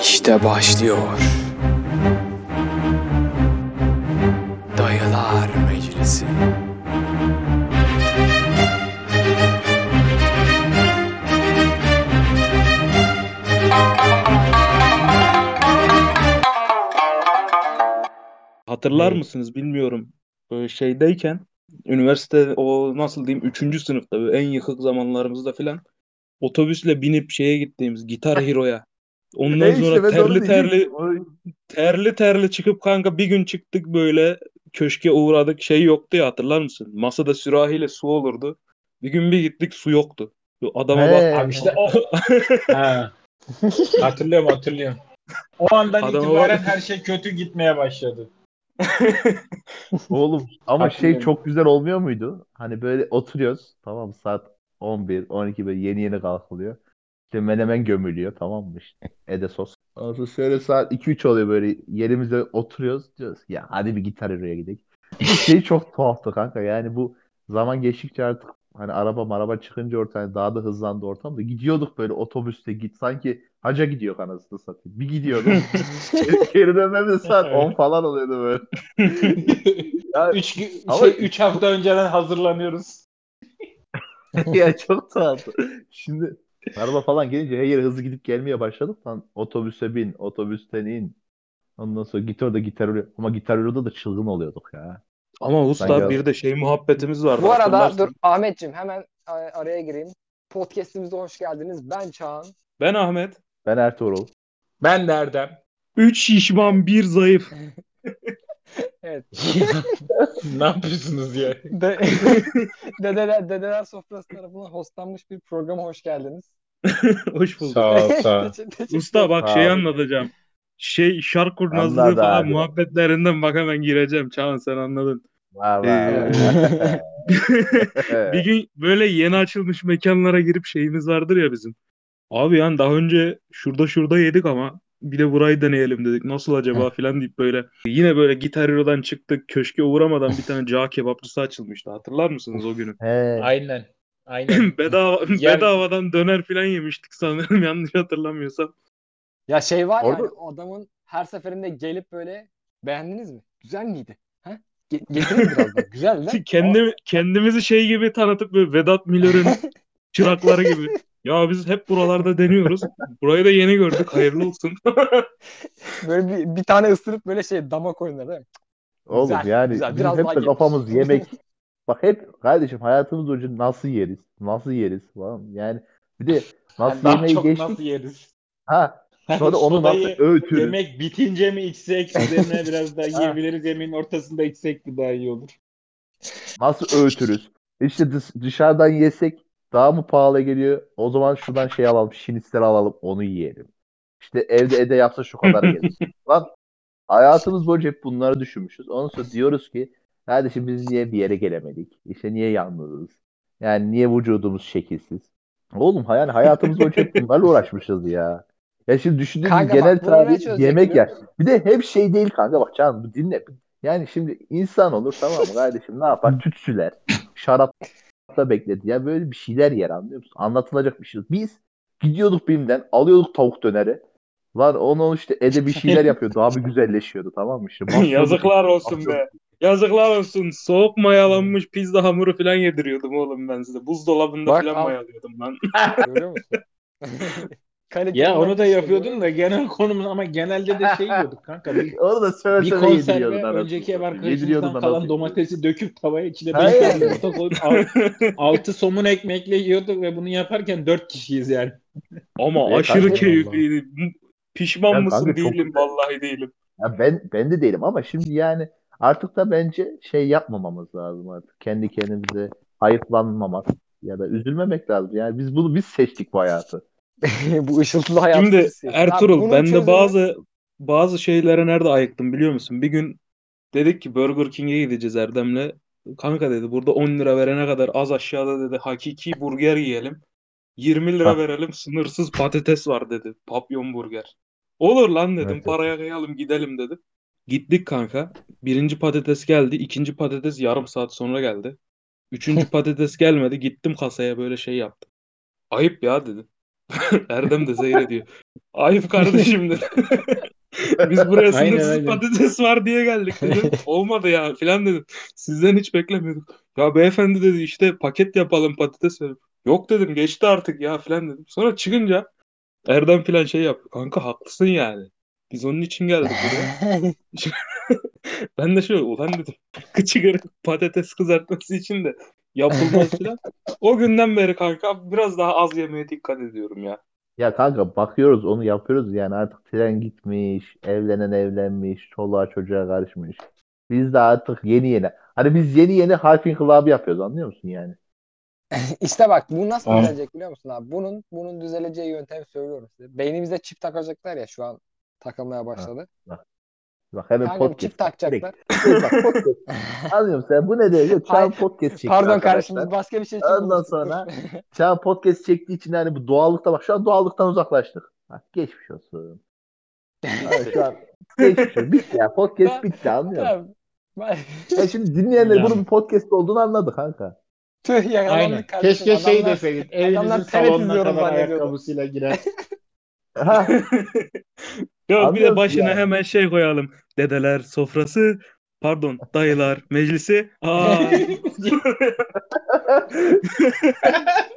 İşte başlıyor. Dayılar Meclisi. Hatırlar Ne? mısınız bilmiyorum. Böyle şeydeyken üniversite o nasıl diyeyim 3. sınıfta böyle en yıkık zamanlarımızda filan otobüsle binip şeye gittiğimiz Gitar Hero'ya. Ondan E işte sonra terli terli terli terli çıkıp kanka bir gün çıktık böyle köşke uğradık şey yoktu ya hatırlar mısın? Masada sürahiyle su olurdu. Bir gün bir gittik su yoktu. Adama He. bak Abi işte o. ha. Hatırlıyorum hatırlıyorum. O andan Adama itibaren bak. her şey kötü gitmeye başladı. Oğlum ama şey çok güzel olmuyor muydu? Hani böyle oturuyoruz tamam saat 11 12 böyle yeni yeni kalkılıyor. İşte menemen gömülüyor tamam mı işte Ede sos. Ondan şöyle saat 2-3 oluyor böyle yerimizde oturuyoruz diyoruz ya hadi bir gitar Hero'ya gidelim. Şey çok tuhaftı kanka yani bu zaman geçtikçe artık hani araba maraba çıkınca ortaya hani daha da hızlandı ortam da gidiyorduk böyle otobüste git sanki haca gidiyor anasını satayım. Bir gidiyorduk. Geri dönmemiz saat 10 falan oluyordu böyle. Ya- üç, gün, Ama- şey, üç hafta önceden hazırlanıyoruz. ya çok tatlı. Şimdi araba falan gelince her yere hızlı gidip gelmeye başladık. Lan otobüse bin, otobüsten in. Ondan sonra git orada gitar oluyor. Ama gitar orada da çılgın oluyorduk ya. ama usta Ben bir de şey muhabbetimiz vardı. Bu arada dur Ahmetciğim hemen araya gireyim. Podcast'imize hoş geldiniz. Ben Çağan. Ben Ahmet. Ben Ertuğrul. Ben Erdem. Üç şişman bir zayıf. Evet. ne yapıyorsunuz ya? De dedeler, dedeler sofrası tarafından hostlanmış bir programa hoş geldiniz. Hoş bulduk. Sağ ol sağ ol. Usta bak şey ol. anlatacağım. Şey şark kurnazlığı Anladı falan abi. muhabbetlerinden bak hemen gireceğim. Çağan sen anladın. Var Ee. Bir gün böyle yeni açılmış mekanlara girip şeyimiz vardır ya bizim. Abi yani daha önce şurada şurada yedik ama bir de burayı deneyelim dedik. Nasıl acaba filan deyip böyle. Yine böyle Gitar Hero'dan çıktık. Köşke uğramadan bir tane cağ kebapçısı açılmıştı. Hatırlar mısınız o günü? He. Aynen. Aynen. Bedava, Yer- bedavadan döner filan yemiştik sanırım yanlış hatırlamıyorsam. Ya şey var ya Orada- hani adamın her seferinde gelip böyle beğendiniz mi? Güzel miydi? Ha? Ge- getirin biraz daha. Güzel lan. Kendi, kendimizi şey gibi tanıtıp böyle Vedat Milor'un çırakları gibi. Ya biz hep buralarda deniyoruz. Burayı da yeni gördük. Hayırlı olsun. Böyle bir, bir tane ısırıp böyle şey dama koyunlar değil mi? Oğlum Güzel, yani güzel. Biraz hep de kafamız yemek. Bak hep kardeşim hayatımız boyunca nasıl yeriz? Nasıl yeriz falan. Yani bir de nasıl Daha yemeği geçtik. nasıl yeriz? Ha. Sonra onu nasıl öğütürüz? Yemek bitince mi içsek üzerine biraz daha Ha. yiyebiliriz. Yemeğin ortasında içsek mi daha iyi olur? Nasıl öğütürüz? İşte dış- dışarıdan yesek daha mı pahalı geliyor? O zaman şuradan şey alalım, şinitzel alalım, onu yiyelim. İşte evde ede yapsa şu kadar gelir. Lan hayatımız boyunca hep bunları düşünmüşüz. Ondan sonra diyoruz ki kardeşim biz niye bir yere gelemedik? İşte niye yalnızız? Yani niye vücudumuz şekilsiz? Oğlum yani hayatımız boyunca hep bunlarla uğraşmışız ya. Ya şimdi düşündüğüm Kanka genel çözecek yemek yer. Bir de hep şey değil kanka bak Can bu dinle. Yani şimdi insan olur tamam mı kardeşim ne yapar? Tütsüler. Şarapta bekledi. Ya böyle bir şeyler yer anlıyor musun? Anlatılacak bir şey yok. Biz gidiyorduk BİM'den alıyorduk tavuk döneri. Lan onu işte Ede bir şeyler yapıyor. Daha bir güzelleşiyordu tamam mı? İşte. Yazıklar olsun be. Yazıklar olsun. Soğuk mayalanmış pizza hamuru falan yediriyordum oğlum ben size. Buzdolabında Bak falan al. mayalıyordum ben. Görüyor musun? Kaliteli Ya onu da şey yapıyordun da genel konumuz ama genelde de şey yiyorduk kanka. Bir, Onu da söve bir söve yediriyordun anasını önceki ev arkadaşımızdan kalan domatesi döküp tavaya içine beş yumurta koyup al- altı somun ekmekle yiyorduk ve bunu yaparken dört kişiyiz yani. Ama Evet, aşırı keyifliydi. Pişman Ya mısın? kanka çok Değilim. güzel. Vallahi değilim. Ya ben ben de değilim ama şimdi yani artık da bence şey yapmamamız lazım artık. Kendi kendimize hayıflanmamak ya da üzülmemek lazım. Yani biz bunu biz seçtik bu hayatı. Bu ışıltılı hayatı Şimdi. Ertuğrul ben de çözümü- bazı bazı şeylere nerede ayıktım biliyor musun? Bir gün dedik ki Burger King'e gideceğiz Erdem'le. Kanka dedi burada 10 lira verene kadar az aşağıda dedi hakiki burger yiyelim. 20 lira Bak. verelim sınırsız patates var dedi. Papyon burger. Olur lan dedim Evet, paraya kıyalım gidelim dedim. Gittik kanka. Birinci patates geldi. ikinci patates yarım saat sonra geldi. Üçüncü patates gelmedi. Gittim kasaya böyle şey yaptım. Ayıp ya dedim. Erdem de seyrediyor. Ayıp kardeşim dedi. Biz buraya sınırsız aynen. patates var diye geldik dedim. Olmadı ya filan dedim. Sizden hiç beklemiyorduk. Ya beyefendi dedi işte paket yapalım patates verin. Yok dedim geçti artık ya filan dedim. Sonra çıkınca Erdem filan şey yaptı. Kanka haklısın yani. Biz onun için geldik buraya. Ben de şöyle ulan dedim. Kıçı patates kızartması için de yapılmaz filan. O günden beri kanka biraz daha az yemeye dikkat ediyorum ya. Ya kanka bakıyoruz onu yapıyoruz yani artık tren gitmiş, evlenen evlenmiş, çoluğa çocuğa karışmış. Biz de artık yeni yeni. Hani biz yeni yeni harf inkılabı yapıyoruz anlıyor musun yani? İşte bak bu nasıl düzelecek biliyor musun abi? Bunun bunun düzeleceği yöntemi söylüyorum size. Beynimize çip takacaklar ya şu an takılmaya başladı. Bak hemen Kanka bir podcast. çip takacaklar. Direkt bak podcast. Anlıyor musun sen? Bu ne diyor? Çağ podcast çekti Pardon kardeşim arkadaşlar. biz başka bir şey için Ondan sonra Çağ podcast çektiği için hani bu doğallıkta bak şu an doğallıktan uzaklaştık. Bak geçmiş olsun. Abi şu an geçmiş olsun. Bitti ya. Podcast bitti anlıyor musun? Tamam. Ya şimdi dinleyenler Yani. bunun bir podcast olduğunu anladı kanka. Tüh yakalandık kardeşim. Keşke şey Adamlar- deseydin. adamlar Evinizin salonuna kadar ayakkabısıyla girer. Yok bir de Anlıyorsun başına yani. hemen şey koyalım. Dedeler sofrası, pardon dayılar meclisi. Aa,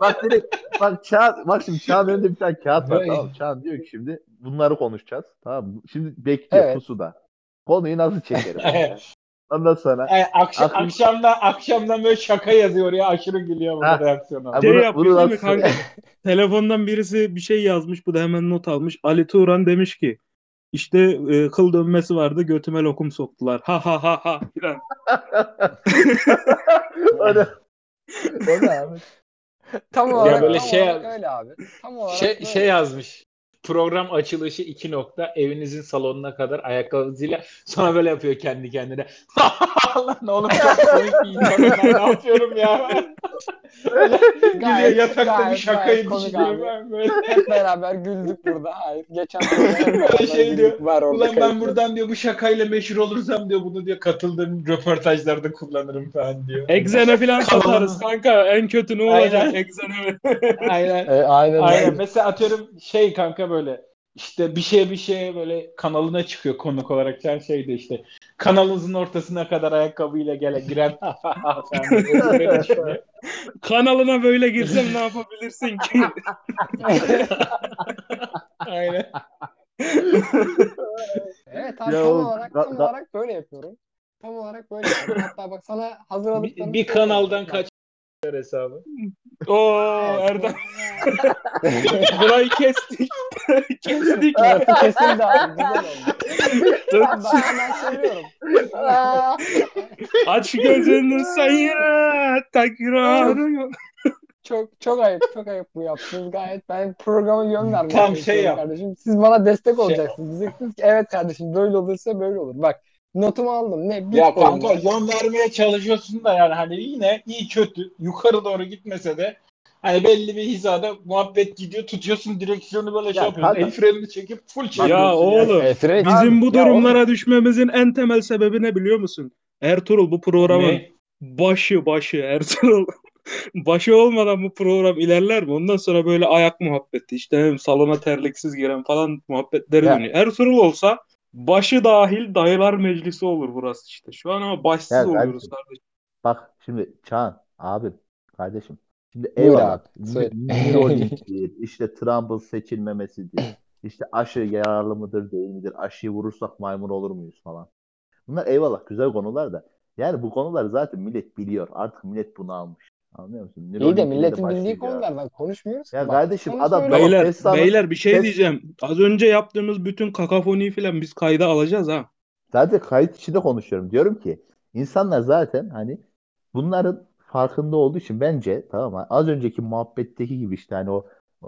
bak direkt bak Çağ bak şimdi Çağ'ın önünde bir tane kağıt var Vay. tamam mı? Çağ diyor ki şimdi bunları konuşacağız tamam mı? Şimdi bekliyor Evet. pusuda. Konuyu nasıl çekerim? Ondan sonra Ay, akşam, Aklım- akşamda akşamdan böyle şaka yazıyor ya aşırı gülüyor bu Ha. reaksiyona. Ha, şey bunu- yapmış bunu değil mi nasıl- kanka? Telefondan birisi bir şey yazmış. Bu da hemen not almış. Ali Turan demiş ki işte e, kıl dönmesi vardı. Götüme lokum soktular. Ha ha ha ha filan. o ne abi? Tam olarak, böyle tam şey- olarak öyle abi. Tam olarak Şey, böyle. şey yazmış. Program açılışı 2 nokta evinizin salonuna kadar ayakkabısıyla sonra böyle yapıyor kendi kendine. Lan oğlum çok komik bir insanım ben ne yapıyorum ya. Böyle Gayet- yatakta bir şakayı gayet komik düşünüyor abi. ben böyle. Hep beraber güldük burada. Hayır. Geçen beraber şey diyor. Var orada Ulan ben buradan diyor bu şakayla meşhur olursam diyor bunu diyor katıldığım röportajlarda kullanırım falan diyor. Egzene filan Kalan- satarız kanka. En kötü ne olacak? Mi? Aynen. E, aynen. Aynen. Mesela atıyorum şey kanka böyle işte bir şeye bir şeye böyle kanalına çıkıyor konuk olarak. Sen şeyde işte kanalınızın ortasına kadar ayakkabıyla gele giren. Kanalına böyle girsem ne yapabilirsin ki? Aynen. Evet abi Ya tam olarak tam da- olarak böyle yapıyorum. Tam olarak böyle yapıyorum. Hatta bak sana hazırladıklarımı Bir, bir kanaldan kaç hesabı? Oo Erdem bu- burayı kestik. kestik. Evet, kesildi abi. Güzel oldu. Ben hemen. Aç gözünü sayı tekrar. Çok çok ayıp, çok ayıp bu yaptığınız gayet. Ben programa yön vermek Tamam, şey yap. kardeşim. Siz bana destek Şey- olacaksınız. Diyeceksiniz ki evet kardeşim böyle olursa böyle olur. Bak notumu aldım. Ne? Ya kanka yön vermeye çalışıyorsun da yani hani yine iyi kötü yukarı doğru gitmese de hani belli bir hizada muhabbet gidiyor tutuyorsun direksiyonu böyle şey Ya yapıyorsun. kanka- El frenini çekip full çekiyorsun. Ya oğlum E, fren- bizim bu Ya durumlara düşmemizin en temel sebebi ne biliyor musun? Ertuğrul bu programın Ne? başı başı Ertuğrul. başı olmadan bu program ilerler mi? Ondan sonra böyle ayak muhabbeti işte hem salona terliksiz giren falan muhabbetleri Ya. dönüyor. Ertuğrul olsa başı dahil dayılar meclisi olur burası işte. Şu an ama başsız Ya oluyoruz kardeşim. kardeşim. Bak şimdi Çağan abim kardeşim. Şimdi Buyur eyvallah. abi, söyle. Neuralink'tir, işte Trump'ın seçilmemesidir. işte aşı yararlı mıdır değil midir? Aşıyı vurursak maymun olur muyuz falan. Bunlar eyvallah güzel konular da. Yani bu konular zaten millet biliyor. Artık millet bunu almış. Anlıyor musun? İyi de milletin bildiği konulardan konuşmuyoruz. Ya Bak, kardeşim, adam-. Beyler, Tesla'nın- beyler bir şey Tes- diyeceğim. Az önce yaptığımız bütün kakafoniyi falan biz kayda alacağız ha. Zaten kayıt içinde konuşuyorum. Diyorum ki insanlar zaten hani bunların farkında olduğu için bence tamam mı? Az önceki muhabbetteki gibi işte hani o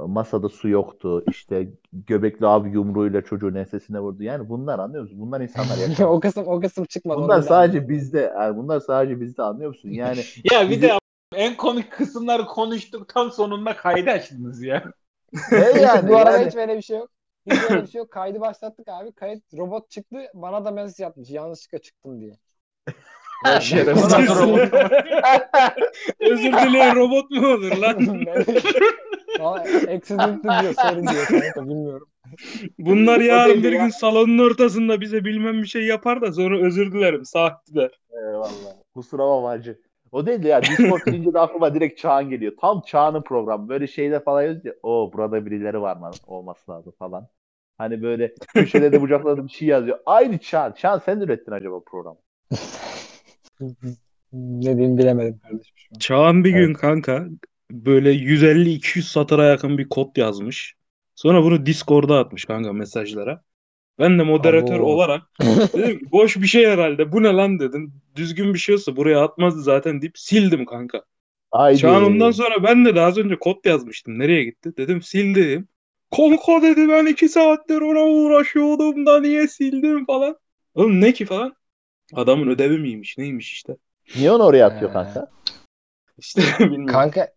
masada su yoktu. işte göbekli abi yumruğuyla çocuğun ensesine vurdu. Yani bunlar anlıyor musun? Bunlar insanlar yaşamıyor. o kısım o kısım çıkmadı. bunlar sadece bizde. Yani bunlar sadece bizde anlıyor musun? Yani Ya bir Bizi- de en komik kısımları konuştuktan sonunda kaydı açtınız ya. ne yani? Bu arada Yani- hiç böyle bir şey yok. Hiç böyle bir şey yok. Kaydı başlattık abi. Kayıt robot çıktı. Bana da mesaj yapmış. Yanlışlıkla çıktım diye. Şerefsiz robot. Özür dilerim robot mu olur lan? Valla accident'lı diyor. Sorry diyor kanka bilmiyorum. Bunlar yarın bir ya. gün salonun ortasında bize bilmem bir şey yapar da sonra özür dilerim saattiler. Eyvallah. Kusura bakma hacı. O değil de ya Discord deyince de aklıma direkt Çağan geliyor. Tam Çağan'ın programı. Böyle şeyde falan yazıyor. O burada birileri var mı? Olması lazım falan. Hani böyle köşede de bucakladığı bir şey yazıyor. Aynı Çağan. Çağan sen de ürettin acaba programı? ne diyeyim bilemedim kardeşim şu an. Çağan bir Evet. gün kanka böyle 150-200 satıra yakın bir kod yazmış. Sonra bunu Discord'a atmış kanka mesajlara. Ben de moderatör Abo. olarak dedim boş bir şey herhalde. Bu ne lan dedim. Düzgün bir şey olsa buraya atmazdı zaten deyip sildim kanka. Haydi. Çağan ondan sonra ben de daha az önce kod yazmıştım. Nereye gitti? Dedim sildim. Kanka dedi ben iki saattir ona uğraşıyordum da niye sildim falan. Oğlum ne ki falan. Adamın ödevi miymiş neymiş işte. Niye onu oraya atıyor Ee, kanka? İşte bilmiyorum. Kanka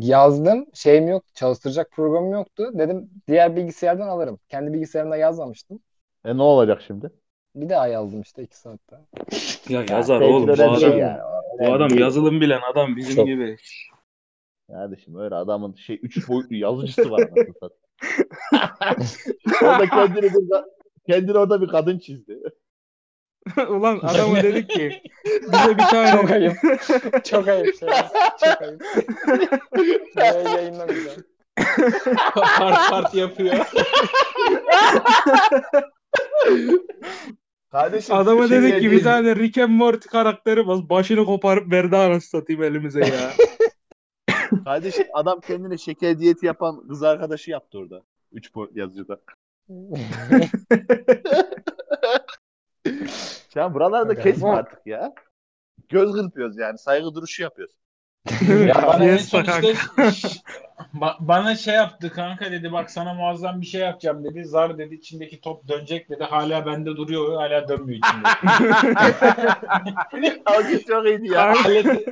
yazdım. Şeyim yoktu. Çalıştıracak programım yoktu. Dedim diğer bilgisayardan alırım. Kendi bilgisayarımda yazmamıştım. E ne olacak şimdi? Bir daha yazdım işte iki saatte. Ya yazar Ya, oğlum bu tecrübe değil adam. yani. Bu adam yazılım bilen adam bizim Çok. gibi. Kardeşim öyle adamın şey üç boyutlu yazıcısı var. satayım. orada kendini bir, kendini orada bir kadın çizdi. Ulan adama dedik ki bize bir tane Çok ayıp. Çok ayıp şey. Çok ayıp. Burayı yayınlamayacağım. part part yapıyor. Kardeşim adama şey dedik ki bir tane Rick and Morty karakteri var. Başını koparıp verdi anasını satayım elimize ya. Kardeşim adam kendine şeker diyeti yapan kız arkadaşı yaptı orada. Üç boyutlu yazıcıda. Sen buralarda kesme artık ya. Göz kırpıyoruz yani. Saygı duruşu yapıyoruz. Ya bana en son işte ba- bana şey yaptı kanka dedi bak sana muazzam bir şey yapacağım dedi. Zar dedi içindeki top dönecek dedi. Hala bende duruyor hala dönmüyor içinde. Algı çok iyiydi ya. aleti,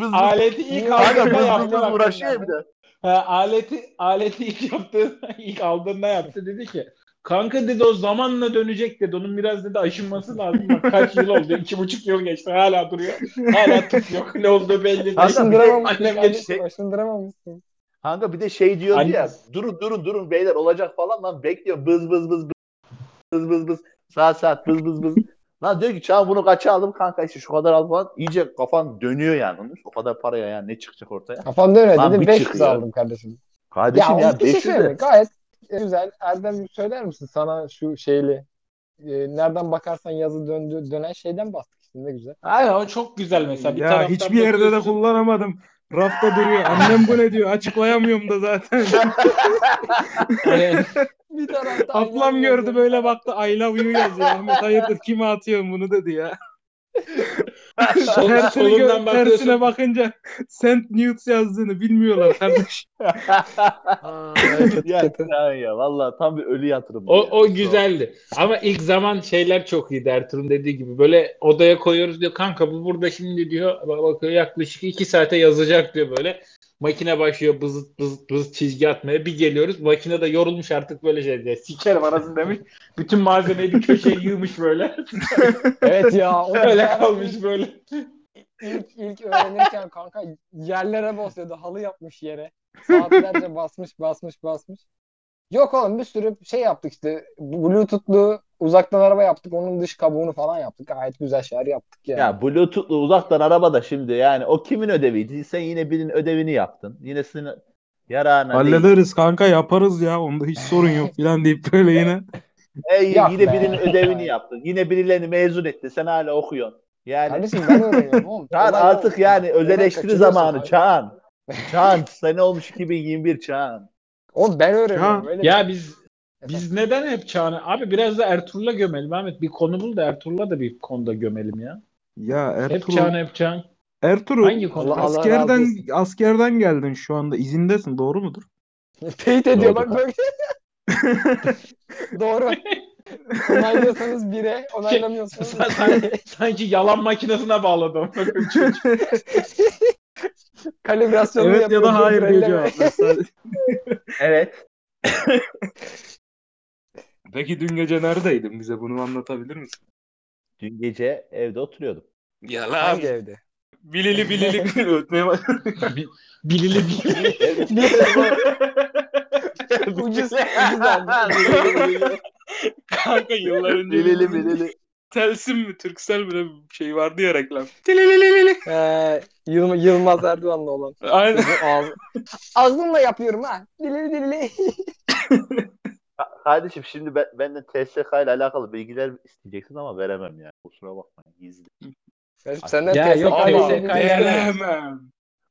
bız. aleti ilk Kanka aldığında yaptı. uğraşıyor bir de. Ha, aleti aleti ilk yaptı ilk aldığında yaptı dedi ki Kanka dedi o zamanla dönecek dedi. Onun biraz dedi aşınması lazım. Bak kaç yıl oldu? iki buçuk yıl geçti. Hala duruyor. Hala tık yok. Ne oldu belli değil. Aşındıramamışsın Annem kardeşim. geçti. Aşındıramamışsın. Kanka bir de şey diyordu Anne- ya. Durun durun durun beyler olacak falan lan bekliyor. Bız bız bız bız bız bız bız. Saat saat bız bız bız. Lan diyor ki Çağan bunu kaça aldım kanka işte şu kadar al falan. İyice kafan dönüyor yani. Onun. O kadar paraya yani ne çıkacak ortaya. Kafan dönüyor dedim bir 500 çıkıyor. aldım kardeşim. Kardeşim ya, ya, bir şey 500 söyleyeyim de. mi? Gayet güzel. Erdem söyler misin sana şu şeyli e, nereden bakarsan yazı döndü dönen şeyden bahsettik işte ne güzel. Aynen o çok güzel mesela. Bir ya hiçbir yerde de kullanamadım. Rafta duruyor. Annem bu ne diyor? Açıklayamıyorum da zaten. Bir tarafta Ablam gördü böyle baktı I love you yazıyor. Ahmet hayırdır kime atıyorsun bunu dedi ya. Sol- Tersine, gö- tersine bakınca St. Newt yazdığını bilmiyorlar kardeş. ya, ya, ya valla tam bir ölü yatırım. O, ya. o güzeldi. Ama ilk zaman şeyler çok iyiydi Ertuğrul dediği gibi. Böyle odaya koyuyoruz diyor. Kanka bu burada şimdi diyor. Bak- Bakıyor yaklaşık iki saate yazacak diyor böyle. Makine başlıyor bızıt bızıt bızıt çizgi atmaya. Bir geliyoruz. Makine de yorulmuş artık böyle şey diye. Sikerim arasın demiş. Bütün malzemeyi bir köşeye yığmış böyle. Evet ya. o Öyle kalmış böyle. İlk, ilk öğrenirken kanka yerlere basıyordu. Halı yapmış yere. Saatlerce basmış basmış basmış. Yok oğlum bir sürü şey yaptık işte. Bluetooth'lu uzaktan araba yaptık. Onun dış kabuğunu falan yaptık. Gayet güzel şeyler yaptık yani. Ya Bluetooth'lu uzaktan arabada şimdi yani o kimin ödeviydi? Sen yine birinin ödevini yaptın. Yine senin yararına değil. Hallederiz kanka yaparız ya. Onda hiç sorun yok filan deyip böyle yine. E, Yap yine be. birinin ödevini yaptın. Yine birilerini mezun etti. Sen hala okuyorsun. Yani Kardeşim ben öğreniyorum oğlum. Çağan artık yani öz Oradan eleştiri kaçırıyorsun zamanı abi. Çağan. Çağan sene olmuş 2021 Çağan. Oğlum ben öğreniyorum. Ya- Öyle Ya biz biz neden hep Çağan'ı? Abi biraz da Ertuğrul'a gömelim Ahmet. Bir konu bul da Ertuğrul'a da bir konuda gömelim ya. Ya Hep Ertuğrul. Çağan hep Çağan. Ertuğrul Hangi konu? Allah- Allah askerden askerden geldin şu anda. İzindesin doğru mudur? Teyit ediyor bak böyle. Doğru. Onaylıyorsanız bire, onaylamıyorsanız Sen- sen- sanki yalan makinesine bağladım. kalibrasyonunu evet ya da hayır diye cevap. Evet. Peki dün gece neredeydin? Bize bunu anlatabilir misin? Dün gece evde oturuyordum. Yalan. Hangi evde? Bilili bilili ötmeye. Bilili bilili. ucuz ucuz. Kanka yıllar önce Bileli bileli. Telsim mi Türksel mi ne bir şey vardı ya reklam. Ee, Yılma, Yılmaz Erdoğan'la olan. Aynen. Ağz... Ağzımla yapıyorum ha. Dilili dilili. Ka- Kardeşim şimdi ben, benden TSK ile alakalı bilgiler isteyeceksin ama veremem yani. Kusura bakmayın gizli. Kardeşim senden Ya TSK ya. Veremem.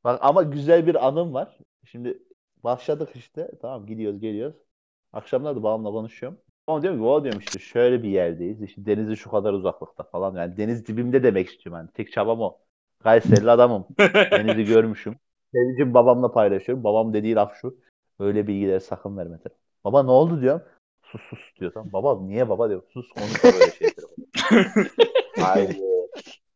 Bak ama güzel bir anım var. Şimdi başladık işte. Tamam gidiyoruz geliyoruz. Akşamlar da babamla konuşuyorum. Ama diyorum ki baba diyorum işte şöyle bir yerdeyiz. İşte denizin şu kadar uzaklıkta falan. Yani deniz dibimde demek istiyorum. Yani tek çabam o. Kayserili adamım. Denizi görmüşüm. Denizim babamla paylaşıyorum. Babam dediği laf şu. Öyle bilgileri sakın verme. Baba ne oldu diyorum. Sus sus diyor. Tamam. Baba niye baba diyor. Sus konuşma böyle şeyleri. Haydi.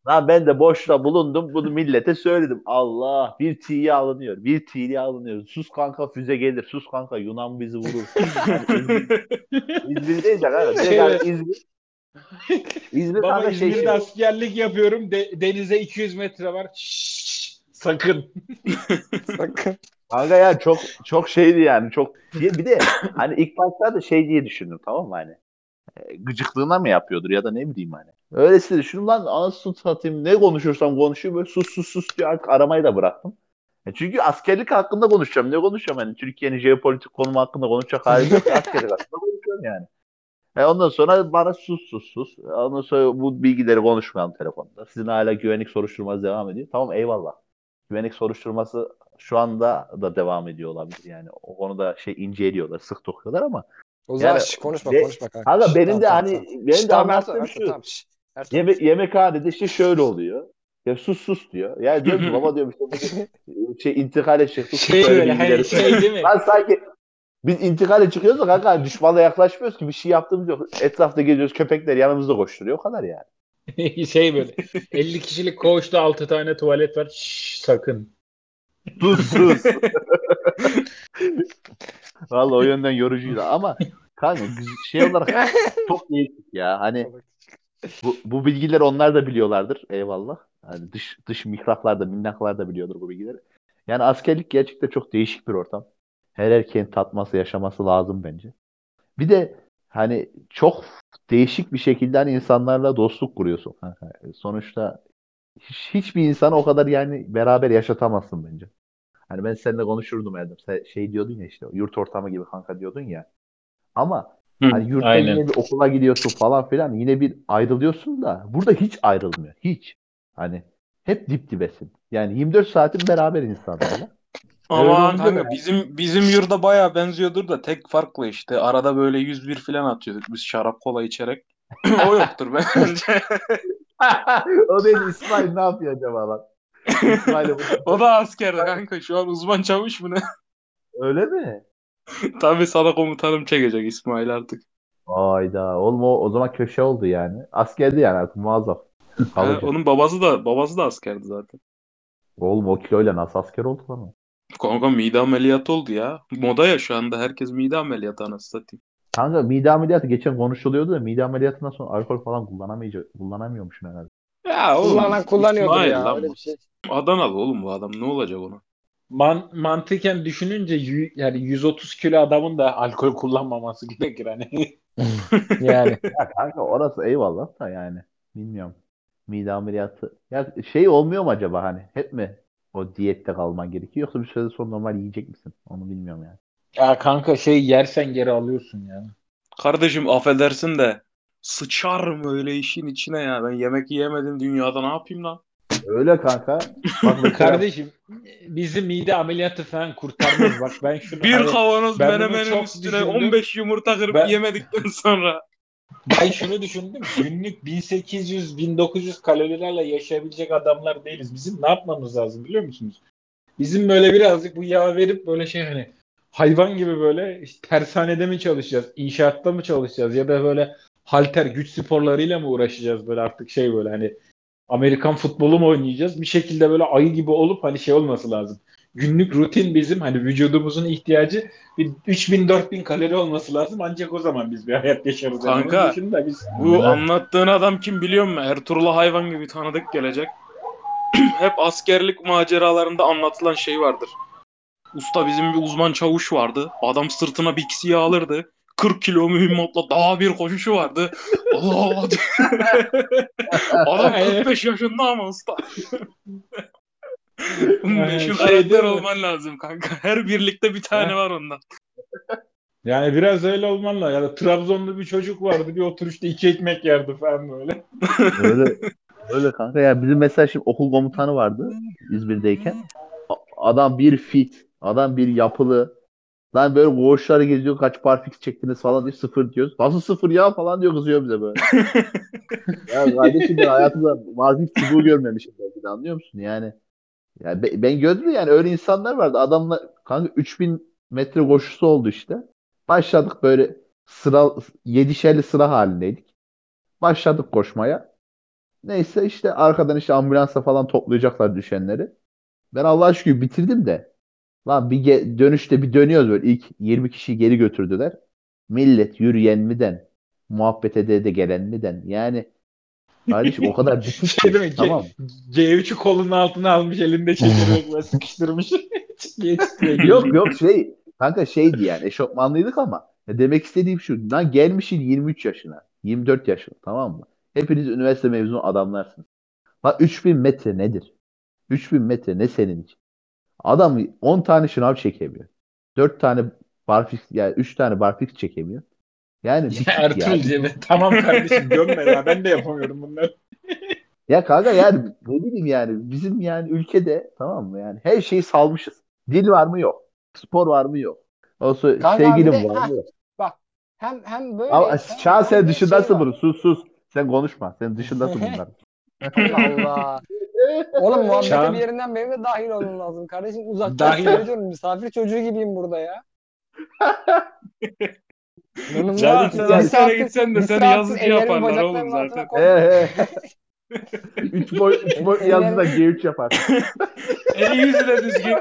Lan ben de boşta bulundum. Bunu millete söyledim. Allah bir tiye alınıyor. Bir tiye alınıyor. Sus kanka füze gelir. Sus kanka Yunan bizi vurur. Yani İzmir, İzmir değil de kanka. Direkt Şey- İzmir. İzmir Baba şey İzmir'de şey. askerlik yapıyorum. De- denize 200 metre var. Şşş, sakın. Sakın. Kanka ya çok çok şeydi yani. Çok bir de hani ilk başta da şey diye düşündüm tamam mı hani. E, Gıcıklığına mı yapıyordur ya da ne bileyim hani. Öylesi düşündüm lan anasını satayım ne konuşursam konuşuyor böyle sus sus sus diyor artık aramayı da bıraktım. E çünkü askerlik hakkında konuşacağım. Ne konuşacağım hani Türkiye'nin jeopolitik konumu hakkında konuşacak halim yok. Askerlik hakkında konuşuyorum yani. E ondan sonra bana sus sus sus. Ondan sonra bu bilgileri konuşmayalım telefonda. Sizin hala güvenlik soruşturması devam ediyor. Tamam eyvallah. Güvenlik soruşturması şu anda da devam ediyor olabilir yani. O konuda şey inceliyorlar, sık dokuyorlar ama O zaman Yani- şş, konuşma Ve- konuşma kanka. Kanka Şş, benim tamam, de tamam, hani tamam. benim Şş, de anlattığım şu. Tamam, şş. Yeme yemekhanede işte şöyle oluyor. Ya sus sus diyor. Ya diyorum ki baba diyorum işte şey intikale çıktık. Şey böyle hani şey değil mi? Lan sanki biz intikale çıkıyoruz da kanka düşmanla yaklaşmıyoruz ki bir şey yaptığımız yok. Etrafta geziyoruz köpekler yanımızda koşturuyor o kadar yani. şey böyle 50 kişilik koğuşta 6 tane tuvalet var. Şşş, sakın. Sus sus. Vallahi o yönden yorucuydu ama kanka şey olarak çok değişik ya. Hani bu, bu bilgileri onlar da biliyorlardır. Eyvallah. Hani dış dış mikraplar da minnaklar da biliyordur bu bilgileri. Yani askerlik gerçekten çok değişik bir ortam. Her erkeğin tatması, yaşaması lazım bence. Bir de hani çok değişik bir şekilde hani insanlarla dostluk kuruyorsun kanka. Sonuçta hiç, hiçbir insanı o kadar yani beraber yaşatamazsın bence. Hani ben seninle konuşurdum Erdem. Sen şey diyordun ya işte yurt ortamı gibi kanka diyordun ya. Ama Hı, hani yurtta aynen. yine bir okula gidiyorsun falan filan yine bir ayrılıyorsun da burada hiç ayrılmıyor. Hiç. Hani hep dip dibesin. Yani 24 saatin beraber insanlarla. Ama kanka bizim bizim yurda bayağı benziyordur da tek farklı işte. Arada böyle 101 falan atıyorduk biz şarap kola içerek. o yoktur bence. o değil İsmail ne yapıyor acaba lan? Bu- o da asker kanka şu an uzman çavuş mu ne? öyle mi? Tabii sana komutanım çekecek İsmail artık. Ayda oğlum o, o zaman köşe oldu yani. Askerdi yani artık muazzaf. Ha, onun babası da babası da askerdi zaten. Oğlum o kiloyla nasıl asker oldu lan? Kanka mide ameliyatı oldu ya. Moda ya şu anda herkes mide ameliyatı anasını satayım. Kanka mide ameliyatı geçen konuşuluyordu da mide ameliyatından sonra alkol falan kullanamayacak, kullanamıyormuşsun herhalde. Ya oğlum Kullanan kullanıyordur İsmail ya lan öyle bu. bir şey. Adanalı oğlum bu adam ne olacak ona? Man, mantıken düşününce yü- yani 130 kilo adamın da alkol kullanmaması gerekir hani. Yani. Ya kanka orası eyvallah da yani. Bilmiyorum. Mide ameliyatı. Ya şey olmuyor mu acaba hani? Hep mi o diyette kalman gerekiyor yoksa bir süre sonra normal yiyecek misin? Onu bilmiyorum yani. Ya kanka şey yersen geri alıyorsun ya. Kardeşim affedersin de sıçarım öyle işin içine ya. Ben yemek yiyemedim dünyada ne yapayım lan? Öyle kanka. Bak mesela Kardeşim bizi mide ameliyatı falan kurtarmaz. Bak ben şunu Bir hani- kavanoz ben menemenin çok üstüne düşündüm. 15 yumurta kırıp Ben- yemedikten sonra. ben şunu düşündüm. Günlük 1800-1900 kalorilerle yaşayabilecek adamlar değiliz. Bizim ne yapmamız lazım biliyor musunuz? Bizim böyle birazcık bu yağ verip böyle şey hani hayvan gibi böyle işte tersanede mi çalışacağız, inşaatta mı çalışacağız ya da böyle halter güç sporlarıyla mı uğraşacağız böyle artık şey böyle hani Amerikan futbolu mu oynayacağız? Bir şekilde böyle ayı gibi olup hani şey olması lazım. Günlük rutin bizim hani vücudumuzun ihtiyacı bir 3000-4000 kalori olması lazım ancak o zaman biz bir hayat yaşarız. Yani. Kanka, dışında biz Bu anlattığın adam kim biliyor musun? Ertuğrul'a hayvan gibi tanıdık gelecek. Hep askerlik maceralarında anlatılan şey vardır. Usta bizim bir uzman çavuş vardı. Adam sırtına bir kişiyi alırdı. 40 kilo mühimmatla daha bir koşuşu vardı. Allah Allah. Adam 45 yaşında ama usta. Meşhur karakter olman lazım kanka. Her birlikte bir tane var ondan. Yani biraz öyle olman lazım. Ya da Trabzonlu bir çocuk vardı. Bir oturuşta iki ekmek yerdi falan böyle. Öyle öyle kanka ya bizim mesela şimdi okul komutanı vardı İzmir'deyken. A- Adam bir fit, adam bir yapılı. Lan böyle koğuşları geziyor kaç parfix çektiniz falan diyor sıfır diyoruz. Nasıl sıfır ya falan diyor kızıyor bize böyle. ya kardeşim ben hayatımda parfix çubuğu görmemişim belki de anlıyor musun? Yani ya be- ben gördüm yani öyle insanlar vardı. Adamlar kanka 3000 metre koşusu oldu işte. Başladık böyle sıra yedişerli sıra halindeydik. Başladık koşmaya. Neyse işte arkadan işte ambulansa falan toplayacaklar düşenleri. Ben Allah'a şükür bitirdim de. Lan bir ge- dönüşte bir dönüyoruz böyle. İlk 20 kişiyi geri götürdüler. Millet yürüyen mi den? Muhabbet ede de gelen mi den? Yani kardeşim o kadar bitik Şey mi? Tamam. C3'ü kolunun altına almış elinde çekerek böyle sıkıştırmış. Yok yok şey kanka şeydi yani eşofmanlıydık ama ya demek istediğim şu lan gelmişsin 23 yaşına 24 yaşına tamam mı? Hepiniz üniversite mezunu adamlarsınız. Lan 3000 metre nedir? 3000 metre ne senin için? Adam 10 tane şınav çekemiyor. 4 tane barfix yani 3 tane barfix çekemiyor. Yani Ya Ertuğrul yani. Tamam kardeşim gömme ya ben de yapamıyorum bunları. Ya kanka yani ne bileyim yani bizim yani ülkede tamam mı yani her şeyi salmışız. Dil var mı yok. Spor var mı yok. Olsa Kanka sevgilim de- var ha, mı yok. Hem hem böyle Ama hem- Çağ sen dışındasın şey bunu. Sus sus. Sen konuşma. Sen dışındasın bunlar. Allah Allah. Oğlum muhabbete Çağın- bir yerinden benim de dahil olmam lazım. Kardeşim uzaktan Dahil. seyrediyorum. Misafir çocuğu gibiyim burada ya. Bir sen saattir- gitsen de seni ellerimi yaparlar oğlum zaten. koydum. He he. 3 boy 3 boy Eller- yazıda G3 yapar. Eli yüzü de düzgün.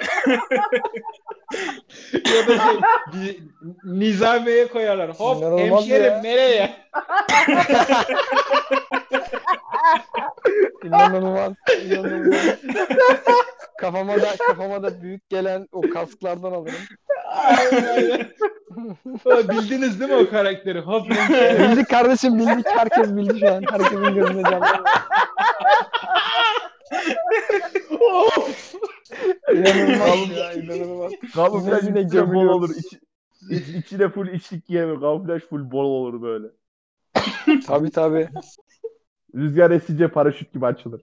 ya da şey bir nizameye koyarlar. Hop İnanılmaz hemşerim ya. nereye? İnanılmaz. İnanılmaz. kafama da kafama da büyük gelen o kasklardan alırım. Aynen Bildiniz değil mi o karakteri? Bildik kardeşim bildik. Herkes bildi şu an. Herkesin gözünde canlanıyor. Of. İnanılmaz ya. inanılmaz. Kamuflaj Yine olur. İç, iç, içine full içlik giyemem. Kamuflaj full bol olur böyle. Tabii tabii. Rüzgar esince paraşüt gibi açılır.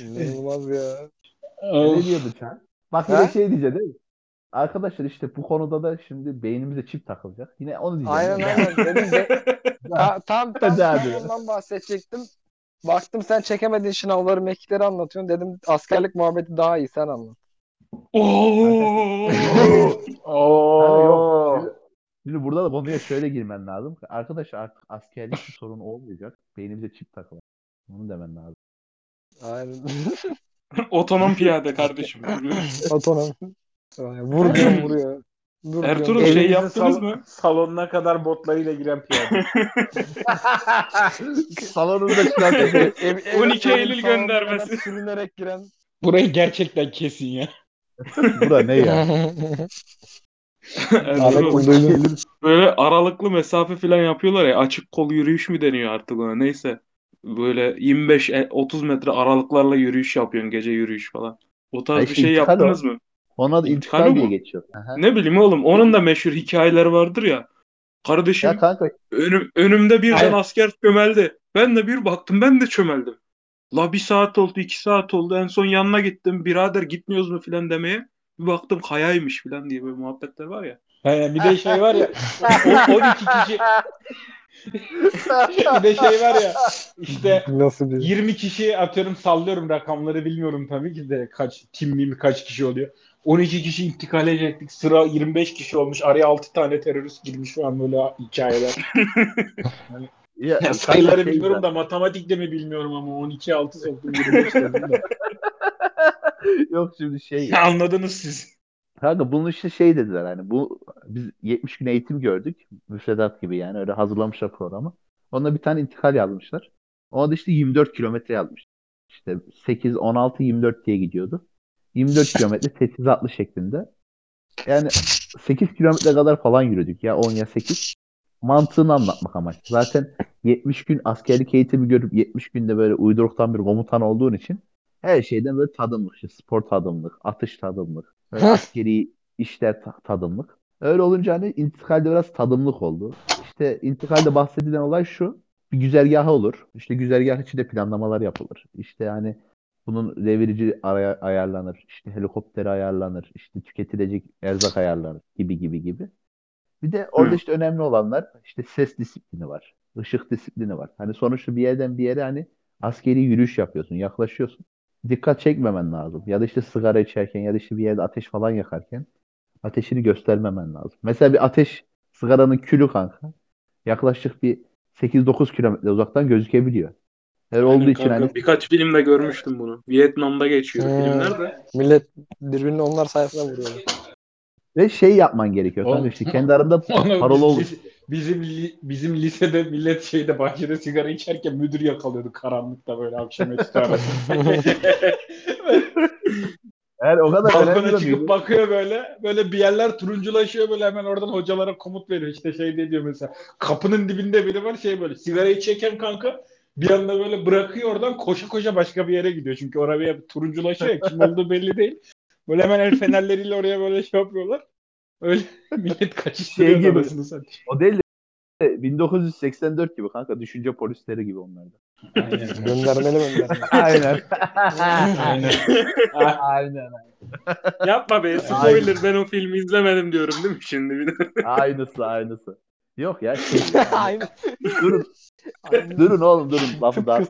İnanılmaz ya. Ne diyordu Çağ? Bak yine Ha? şey diyecek değil mi? Arkadaşlar işte bu konuda da şimdi beynimize çip takılacak. Yine onu diyeceğim. Aynen aynen. Dedim de, ta, tam tam, abi. ondan bahsedecektim. Baktım sen çekemediğin sınavları, mekikleri anlatıyorsun. Dedim askerlik muhabbeti daha iyi sen anlat. Oo. Yok. Şimdi burada da konuya şöyle girmen lazım. Arkadaş artık askerlik bir sorun olmayacak. Beynimize çip takılacak. Bunu demen lazım. Aynen. Otonom piyade kardeşim. Otonom. Vur diyor vuruyor. Dur Ertuğrul diyorum. şey yaptınız sal- mı? Salonuna kadar botlarıyla giren piyade. Salonunda ev- 12 evin Eylül göndermesi. Sürünerek giren. Burayı gerçekten kesin ya. Bura ne ya? Ertuğrul. Böyle aralıklı mesafe falan yapıyorlar ya. Açık kol yürüyüş mü deniyor artık ona neyse. Böyle 25-30 metre aralıklarla yürüyüş yapıyorsun. Gece yürüyüş falan. O tarz Ha bir şey intikal yaptınız mı? Ona da İntikal intikal diye mı? geçiyor. Aha. Ne bileyim oğlum. Onun da meşhur hikayeleri vardır ya. Kardeşim Ya kanka önüm, önümde birden Hayır. asker çömeldi. Ben de bir baktım ben de çömeldim. La bir saat oldu iki saat oldu. En son yanına gittim. Birader gitmiyoruz mu filan demeye. Bir baktım kayaymış filan diye böyle muhabbetler var ya. He, bir de şey var ya o- 12 kişi bir de şey var ya işte Nasıl bir 20 kişi atıyorum sallıyorum rakamları bilmiyorum tabii ki de kaç tim mi kaç kişi oluyor. 12 kişi intikal edecektik. Sıra 25 kişi olmuş. Araya 6 tane terörist girmiş falan böyle hikayeler. ya, Ya sayıları şey bilmiyorum da matematikte mi bilmiyorum ama 12 6 soktum 25 dedim de. Yok şimdi şey. Ya Anladınız siz. Kanka bunun işte şey dediler hani bu biz 70 gün eğitim gördük. Müfredat gibi yani öyle hazırlamışlar programı. Onda bir tane intikal yazmışlar. Ona da işte 24 kilometre yazmış. İşte 8, 16, 24 diye gidiyordu. 24 kilometre teçhizatlı şeklinde. Yani 8 kilometre kadar falan yürüdük ya 10 ya 8. Mantığını anlatmak amaç. Zaten 70 gün askerlik eğitimi görüp 70 günde böyle uyduruktan bir komutan olduğun için her şeyden böyle tadımlık. İşte spor tadımlık, atış tadımlık, askeri işler ta- tadımlık. Öyle olunca hani intikalde biraz tadımlık oldu. İşte intikalde bahsedilen olay şu. Bir güzergahı olur. İşte güzergah içinde planlamalar yapılır. İşte hani bunun revirici aya- ayarlanır. İşte helikopter ayarlanır. İşte tüketilecek erzak ayarlanır gibi gibi gibi. Bir de orada Hı. işte önemli olanlar işte ses disiplini var. ışık disiplini var. Hani sonuçta bir yerden bir yere hani askeri yürüyüş yapıyorsun, yaklaşıyorsun. Dikkat çekmemen lazım. Ya da işte sigara içerken ya da işte bir yerde ateş falan yakarken ateşini göstermemen lazım. Mesela bir ateş sigaranın külü kanka. Yaklaşık bir 8-9 kilometre uzaktan gözükebiliyor. Her olduğu için Kanka, hani birkaç filmde görmüştüm bunu. Vietnam'da geçiyor Hmm. filmlerde. Millet birbirini onlar sayesinde vuruyor. ve şey yapman gerekiyor. Kanka işte kendi aranda biz- olur. biz- bizim li- bizim lisede millet şeyde bahçede sigara içerken müdür yakalıyordu karanlıkta böyle akşam etütü arasında. Eğer o kadar Balkona önemli çıkıp değil. bakıyor böyle. Böyle bir yerler turunculaşıyor böyle hemen oradan hocalara komut veriyor. İşte şey de diyor mesela. Kapının dibinde biri var şey böyle sigarayı çeken kanka bir anda böyle bırakıyor oradan koşa koşa başka bir yere gidiyor. Çünkü oraya bir turunculaşıyor ya kim olduğu belli değil. Böyle hemen el fenerleriyle oraya böyle şey yapıyorlar. Öyle millet kaçıştırıyor Şey gibi. anasını satayım. O değil de 1984 gibi kanka düşünce polisleri gibi onlar da. Göndermeli göndermeli. Aynen. Aynen. Aynen. Yapma be spoiler ben o filmi izlemedim diyorum değil mi şimdi bir de. Aynısı aynısı. Yok ya. Şey, Aynen. durun. Aynen. durun oğlum durun. Lafı daha.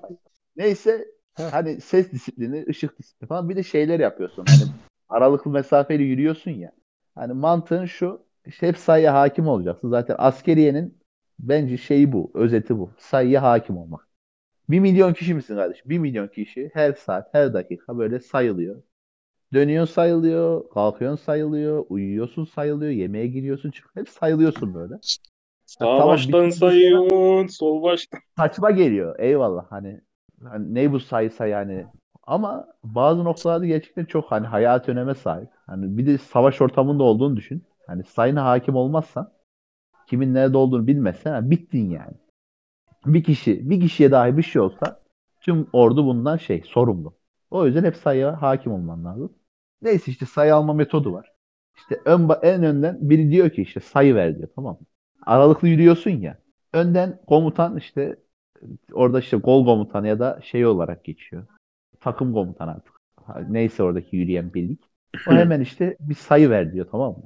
Neyse hani ses disiplini, ışık disiplini falan bir de şeyler yapıyorsun. Hani aralıklı mesafeyle yürüyorsun ya. Hani mantığın şu işte hep sayıya hakim olacaksın. Zaten askeriyenin bence şeyi bu. Özeti bu. Sayıya hakim olmak. Bir milyon kişi misin kardeşim? Bir milyon kişi her saat, her dakika böyle sayılıyor. Dönüyorsun sayılıyor, kalkıyorsun sayılıyor, uyuyorsun sayılıyor, yemeğe giriyorsun çıkıyorsun. Hep sayılıyorsun böyle. Sağ Tamam, baştan sayıyorsun, sol baştan. saçma geliyor. Eyvallah hani, hani ne bu sayısa yani. Ama bazı noktalarda gerçekten çok hani hayat öneme sahip. Hani bir de savaş ortamında olduğunu düşün. Hani sayına hakim olmazsan kimin nerede olduğunu bilmezsen ha, bittin yani. Bir kişi, bir kişiye dahi bir şey olsa tüm ordu bundan şey sorumlu. O yüzden hep sayıya hakim olman lazım. Neyse işte sayı alma metodu var. İşte ön, en önden biri diyor ki işte sayı ver diyor tamam mı? Aralıklı yürüyorsun ya. Önden komutan işte orada işte gol komutanı ya da şey olarak geçiyor. Takım komutanı artık. Neyse oradaki yürüyen birlik. O hemen işte bir sayı ver diyor tamam mı?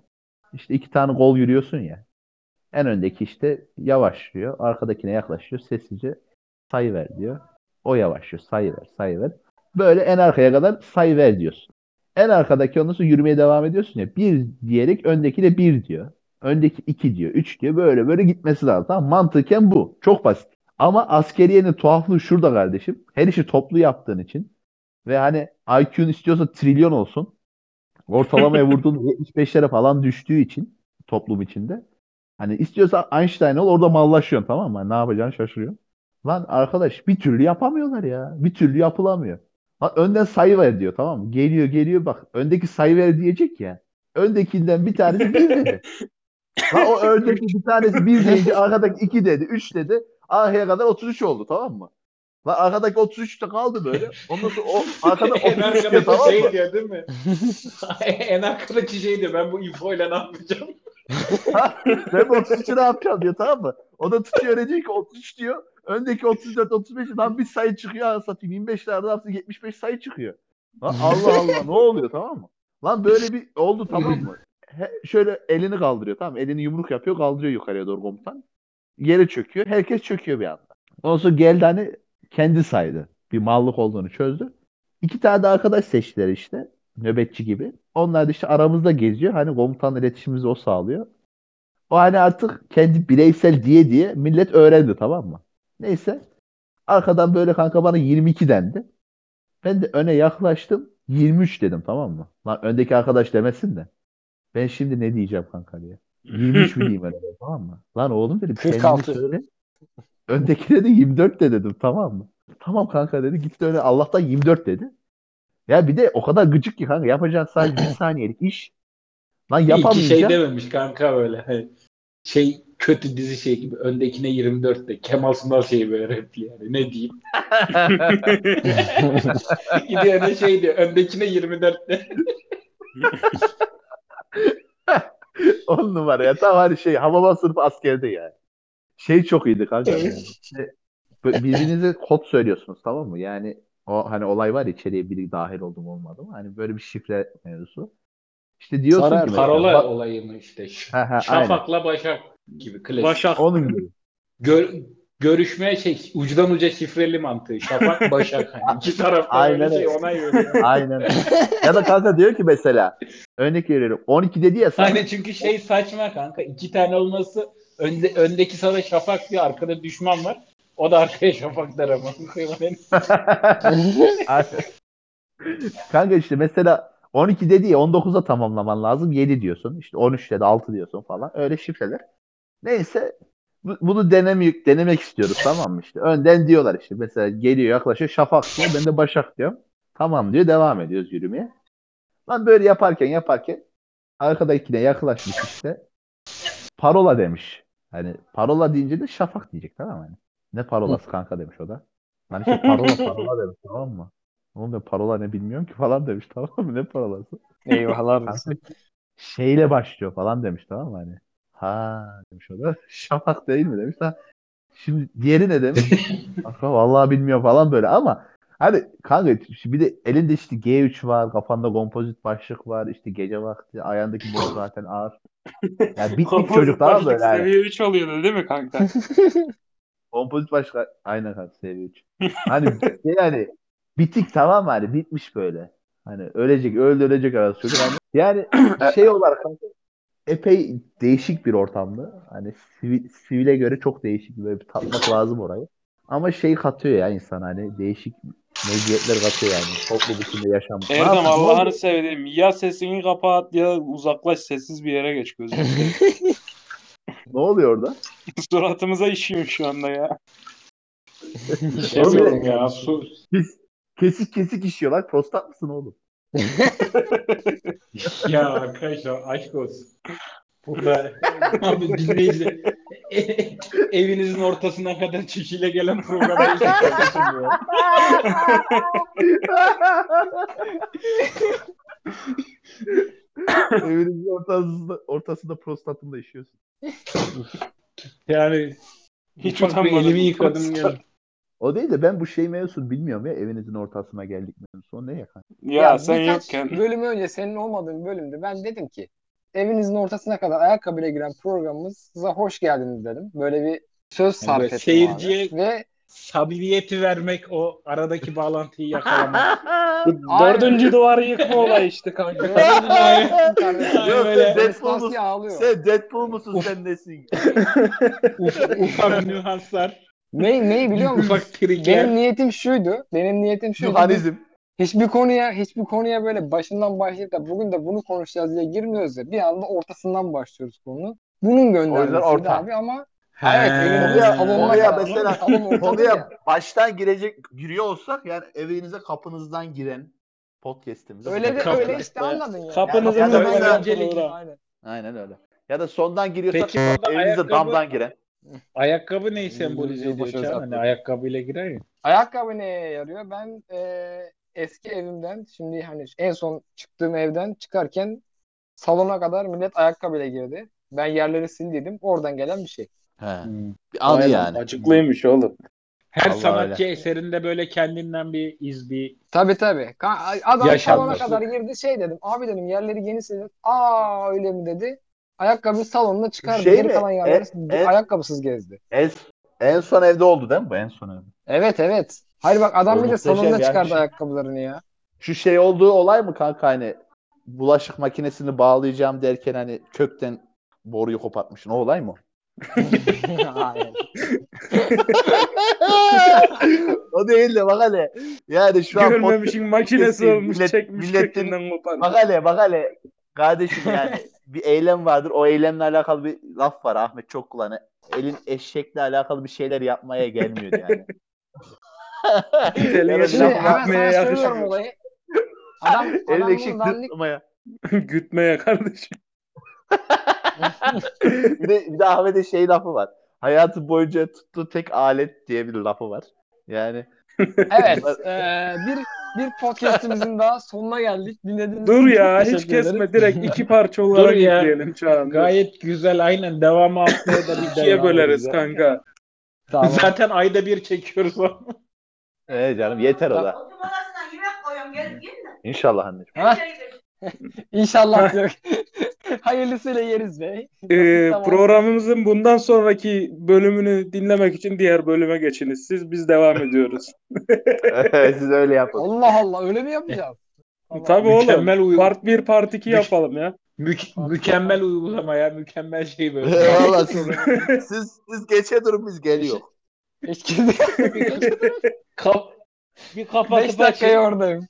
İşte iki tane gol yürüyorsun ya. En öndeki işte yavaşlıyor. Arkadakine yaklaşıyor. Sessizce sayı ver diyor. O yavaşlıyor. Sayı ver, sayı ver. Böyle en arkaya kadar sayı ver diyorsun. En arkadaki ondan sonra yürümeye devam ediyorsun ya. Bir diyerek öndeki de bir diyor. Öndeki iki diyor. Üç diyor. Böyle böyle gitmesi lazım. Tamam? Mantıken bu. Çok basit. Ama askeriyenin tuhaflığı şurada kardeşim. Her işi toplu yaptığın için ve hani IQ'un istiyorsa trilyon olsun. Ortalamaya vurduğun 75'lere falan düştüğü için toplum içinde. Hani istiyorsa Einstein ol orada mallaşıyorsun tamam mı? Hani ne yapacağını şaşırıyorsun. Lan arkadaş bir türlü yapamıyorlar ya. Bir türlü yapılamıyor. Lan önden sayı ver diyor tamam mı? Geliyor geliyor bak öndeki sayı ver diyecek ya. Öndekinden bir tanesi bir dedi. Lan o öndeki bir tanesi bir deyince arkadaki iki dedi, üç dedi. Arkaya kadar 33 oldu tamam mı? Lan arkadaki 33'te kaldı böyle. Ondan sonra o arkada en 33 diyor arkadaki tamam şey mı? diyor değil mi? en arkadaki şey diyor ben bu infoyla ne yapacağım? Ben bu 33'ü ne yapacağım diyor tamam mı? O da tutuyor öyle diyor ki 33 diyor. Öndeki 34 35 lan bir sayı çıkıyor anasını satayım. 25'lerde yapsın 75 sayı çıkıyor. Lan Allah Allah ne oluyor tamam mı? Lan böyle bir oldu tamam mı? Şöyle elini kaldırıyor tamam? Elini yumruk yapıyor kaldırıyor yukarıya doğru komutan. Yere çöküyor. Herkes çöküyor bir anda. Ondan sonra geldi hani kendi saydı. Bir mallık olduğunu çözdü. İki tane de arkadaş seçtiler işte. Nöbetçi gibi. Onlar da işte aramızda geziyor. Hani komutanla iletişimimizi o sağlıyor. O hani artık kendi bireysel diye diye millet öğrendi tamam mı? Neyse. Arkadan böyle kanka bana 22 dendi. Ben de öne yaklaştım. 23 dedim tamam mı? Lan öndeki arkadaş demesin de. Ben şimdi ne diyeceğim kanka diye. 23 mi diyeyim öyle tamam mı? Lan oğlum dedim kendini 46. söyle. Öndekine de 24 de dedim tamam mı? Tamam kanka dedi. Gitti öne Allah'tan 24 dedi. Ya bir de o kadar gıcık ki kanka yapacağın sadece bir saniyelik iş. Lan İyi ki şey yapamayınca dememiş kanka böyle. Hani şey kötü dizi şey gibi öndekine 24 de Kemal Sunal şeyi böyle repli yani ne diyeyim. Gidiyor ne şey diyor öndekine 24 de. on numara ya tam hani şey Hababam sınıfı askerde yani. Şey çok iyiydi kanka. yani. İşte böyle birbirinize kod söylüyorsunuz tamam mı? Yani o hani olay var ya içeriye biri dahil oldu mu olmadı mı? Hani böyle bir şifre mevzusu. İşte diyorsun Sonra ki Parola bak- olayı mı işte. Ş- Ha, ha, Şafak'la Başak gibi klasik. Başak. onun gibi. Gör, görüşmeye şey ucudan uca şifreli mantığı. Şafak Başak. Hani iki tarafta Aynen şey onay veriyor. Aynen. ya da kanka diyor ki mesela örnek veriyorum 12 dedi ya sana. Aynen çünkü şey saçma kanka. iki tane olması önde, öndeki sana Şafak diyor arkada düşman var. O da arkaya Şafak der ama. Kanka işte mesela 12 dedi ya 19'a tamamlaman lazım 7 diyorsun. İşte 13 dedi 6 diyorsun falan. Öyle şifreler. Neyse bunu denemek, denemek istiyoruz tamam mı işte. Önden diyorlar işte mesela geliyor yaklaşıyor Şafak diyor ben de Başak diyorum. Tamam diyor devam ediyoruz yürümeye. Lan böyle yaparken yaparken arkadakine yaklaşmış işte. Parola demiş. Hani parola deyince de Şafak diyecek tamam mı? Hani, ne parolası kanka demiş o da. Hani işte parola parola demiş tamam mı? Oğlum ben parola ne bilmiyorum ki falan demiş tamam mı? Ne parolası? Eyvahlar olsun. şeyle başlıyor falan demiş tamam mı hani. Ha demiş o da. Şafak değil mi demiş. Ha, şimdi diğeri ne demiş? Kanka vallahi bilmiyorum falan böyle ama hani kanka bir de elinde işte G3 var, kafanda kompozit başlık var, işte gece vakti ayağındaki boz zaten ağır. Yani bitmiş çocuk tamam mı böyle hani. Seviye 3 oluyordu değil mi kanka? Kompozit başlık aynen kanka seviye 3. Hani yani bitik tamam mı hani bitmiş böyle. Hani ölecek, öldü ölecek arası çocuk. Hani yani şey olarak kanka epey değişik bir ortamdı. Hani sivil, sivile göre çok değişik böyle bir tatmak lazım orayı. Ama şey katıyor ya insan hani değişik meziyetler katıyor yani. Toplum içinde yaşam. Erdem Allah'ını sevdiğim ya sesini kapat ya uzaklaş sessiz bir yere geç gözüm. Ne oluyor orada? Suratımıza işiyor şu anda ya. Demiyorum ya. Su, Kesik kesik işiyorlar. Prostat mısın oğlum? ya arkadaşlar aşk olsun. Burada abi dinleyici e- evinizin ortasına kadar çekiyle gelen programa ya. Evinizin ortasında, ortasında prostatında işiyorsun. Yani Hiç utanmadım. elimi yıkadım geldim. O değil de ben bu şey mevzusunu bilmiyorum ya evinizin ortasına geldik mevzusu. Ne ya kanka? Ya, sen yokken. bölüm önce senin olmadığın bölümde ben dedim ki evinizin ortasına kadar ayakkabıyla giren programımıza hoş geldiniz dedim. Böyle bir söz sarf Evet, ettim seyirciye- abi. Ve Samimiyeti vermek o aradaki bağlantıyı yakalamak. Dördüncü duvarı yıkma olayı işte kanka. Aynen Yok, öyle. sen Deadpool musun? Sen Deadpool musun sen nesin? Uf- ufak nüanslar, Ne, neyi biliyor musun? ufak trikler. Benim niyetim şuydu. Benim niyetim şuydu. Yuhanizm. Hiçbir konuya hiçbir konuya böyle başından başlayıp da bugün de bunu konuşacağız diye girmiyoruz ya. Bir anda ortasından başlıyoruz konu. Bunun göndermesiydi orta. abi ama He. evet Konuya- konuya mesela- Konuya ya. baştan girecek giriyor olsak yani evinize kapınızdan giren podcast'imize. Öyle de Kapı- öyle işte anladın ya. Kapınızın Ya da önüne mesela- gelen program. Aynen. Aynen öyle. Ya da sondan giriyorsak Peki evinize ayakkabı- damdan giren. Ayakkabı neyi sembolize ediyor? Özel Hani ayakkabıyla girer ya. Ayakkabı neye yarıyor? Ben e, eski evimden şimdi hani en son çıktığım evden çıkarken salona kadar millet ayakkabıyla girdi. Ben yerleri sildiydim. Oradan gelen bir şey. He. Anı Aynen, yani. Acıklıymış oğlum. Her Vallahi sanatçı eserinde böyle kendinden bir iz, bir Tabii tabii. Ka- Adam Yaşanması. salona kadar girdi şey dedim. Abi dedim yerleri yeni sildim. Aa öyle mi dedi. Ayakkabı salonuna çıkardı. Şey Geri mi? kalan yerleri E- e- ayakkabısız gezdi. En, en son evde oldu değil mi bu? En son evde. Evet evet. Hayır bak adam O bir de muhteşem salonuna çıkardı ayakkabılarını ya. Şu şey olduğu olay mı kanka hani bulaşık makinesini bağlayacağım derken hani kökten boruyu kopartmışsın. O olay mı? Aynen. o değil de bak hele. Yani şu an Görmemişin makinesi olmuş millet- çekmiş milletin- kökünden koparmış. Bak hele bak hele. Kardeşim yani bir eylem vardır. O eylemle alakalı bir laf var. Ahmet çok kullanır. Elin eşekle alakalı bir şeyler yapmaya gelmiyor yani. Elin eşek laf- Şimdi hemen yapmaya sana söylüyorum yakışmıyor. olayı. Adam, Elin eşek zıplamaya. Gütmeye kardeşim. bir de, bir de Ahmet'in şey lafı var. Hayatı boyunca tuttuğu tek alet diye bir lafı var. Yani Evet. eee, bir bir podcast'imizin daha sonuna geldik. Dinlediğiniz Dur için ya hiç teşekkür ederim. kesme direkt iki parça olarak ya. yükleyelim Çağan. Gayet güzel aynen devamı haftaya da bir İkiye böleriz edeceğiz. kanka. Tamam. Zaten ayda bir çekiyoruz onu. evet canım yeter o da. Oturma odasına yemek koyuyorum gel yiyin de. İnşallah anneciğim. Ha? İnşallah diyor. Hayırlısıyla yeriz be. Ee, Tamam. programımızın bundan sonraki bölümünü dinlemek için diğer bölüme geçiniz. Siz biz devam ediyoruz. Siz öyle yapın. Allah Allah öyle mi yapacağız? Tamam. Tabii oğlum. Mükemmel uyum. Part 1 part 2 yapalım ya. Mük- mükemmel uygulama ya. Mükemmel şey böyle. Valla siz, siz, siz geçe durun biz geliyor. Eşkili. Kap bir kapatıp 5 dakikaya açın. oradayım.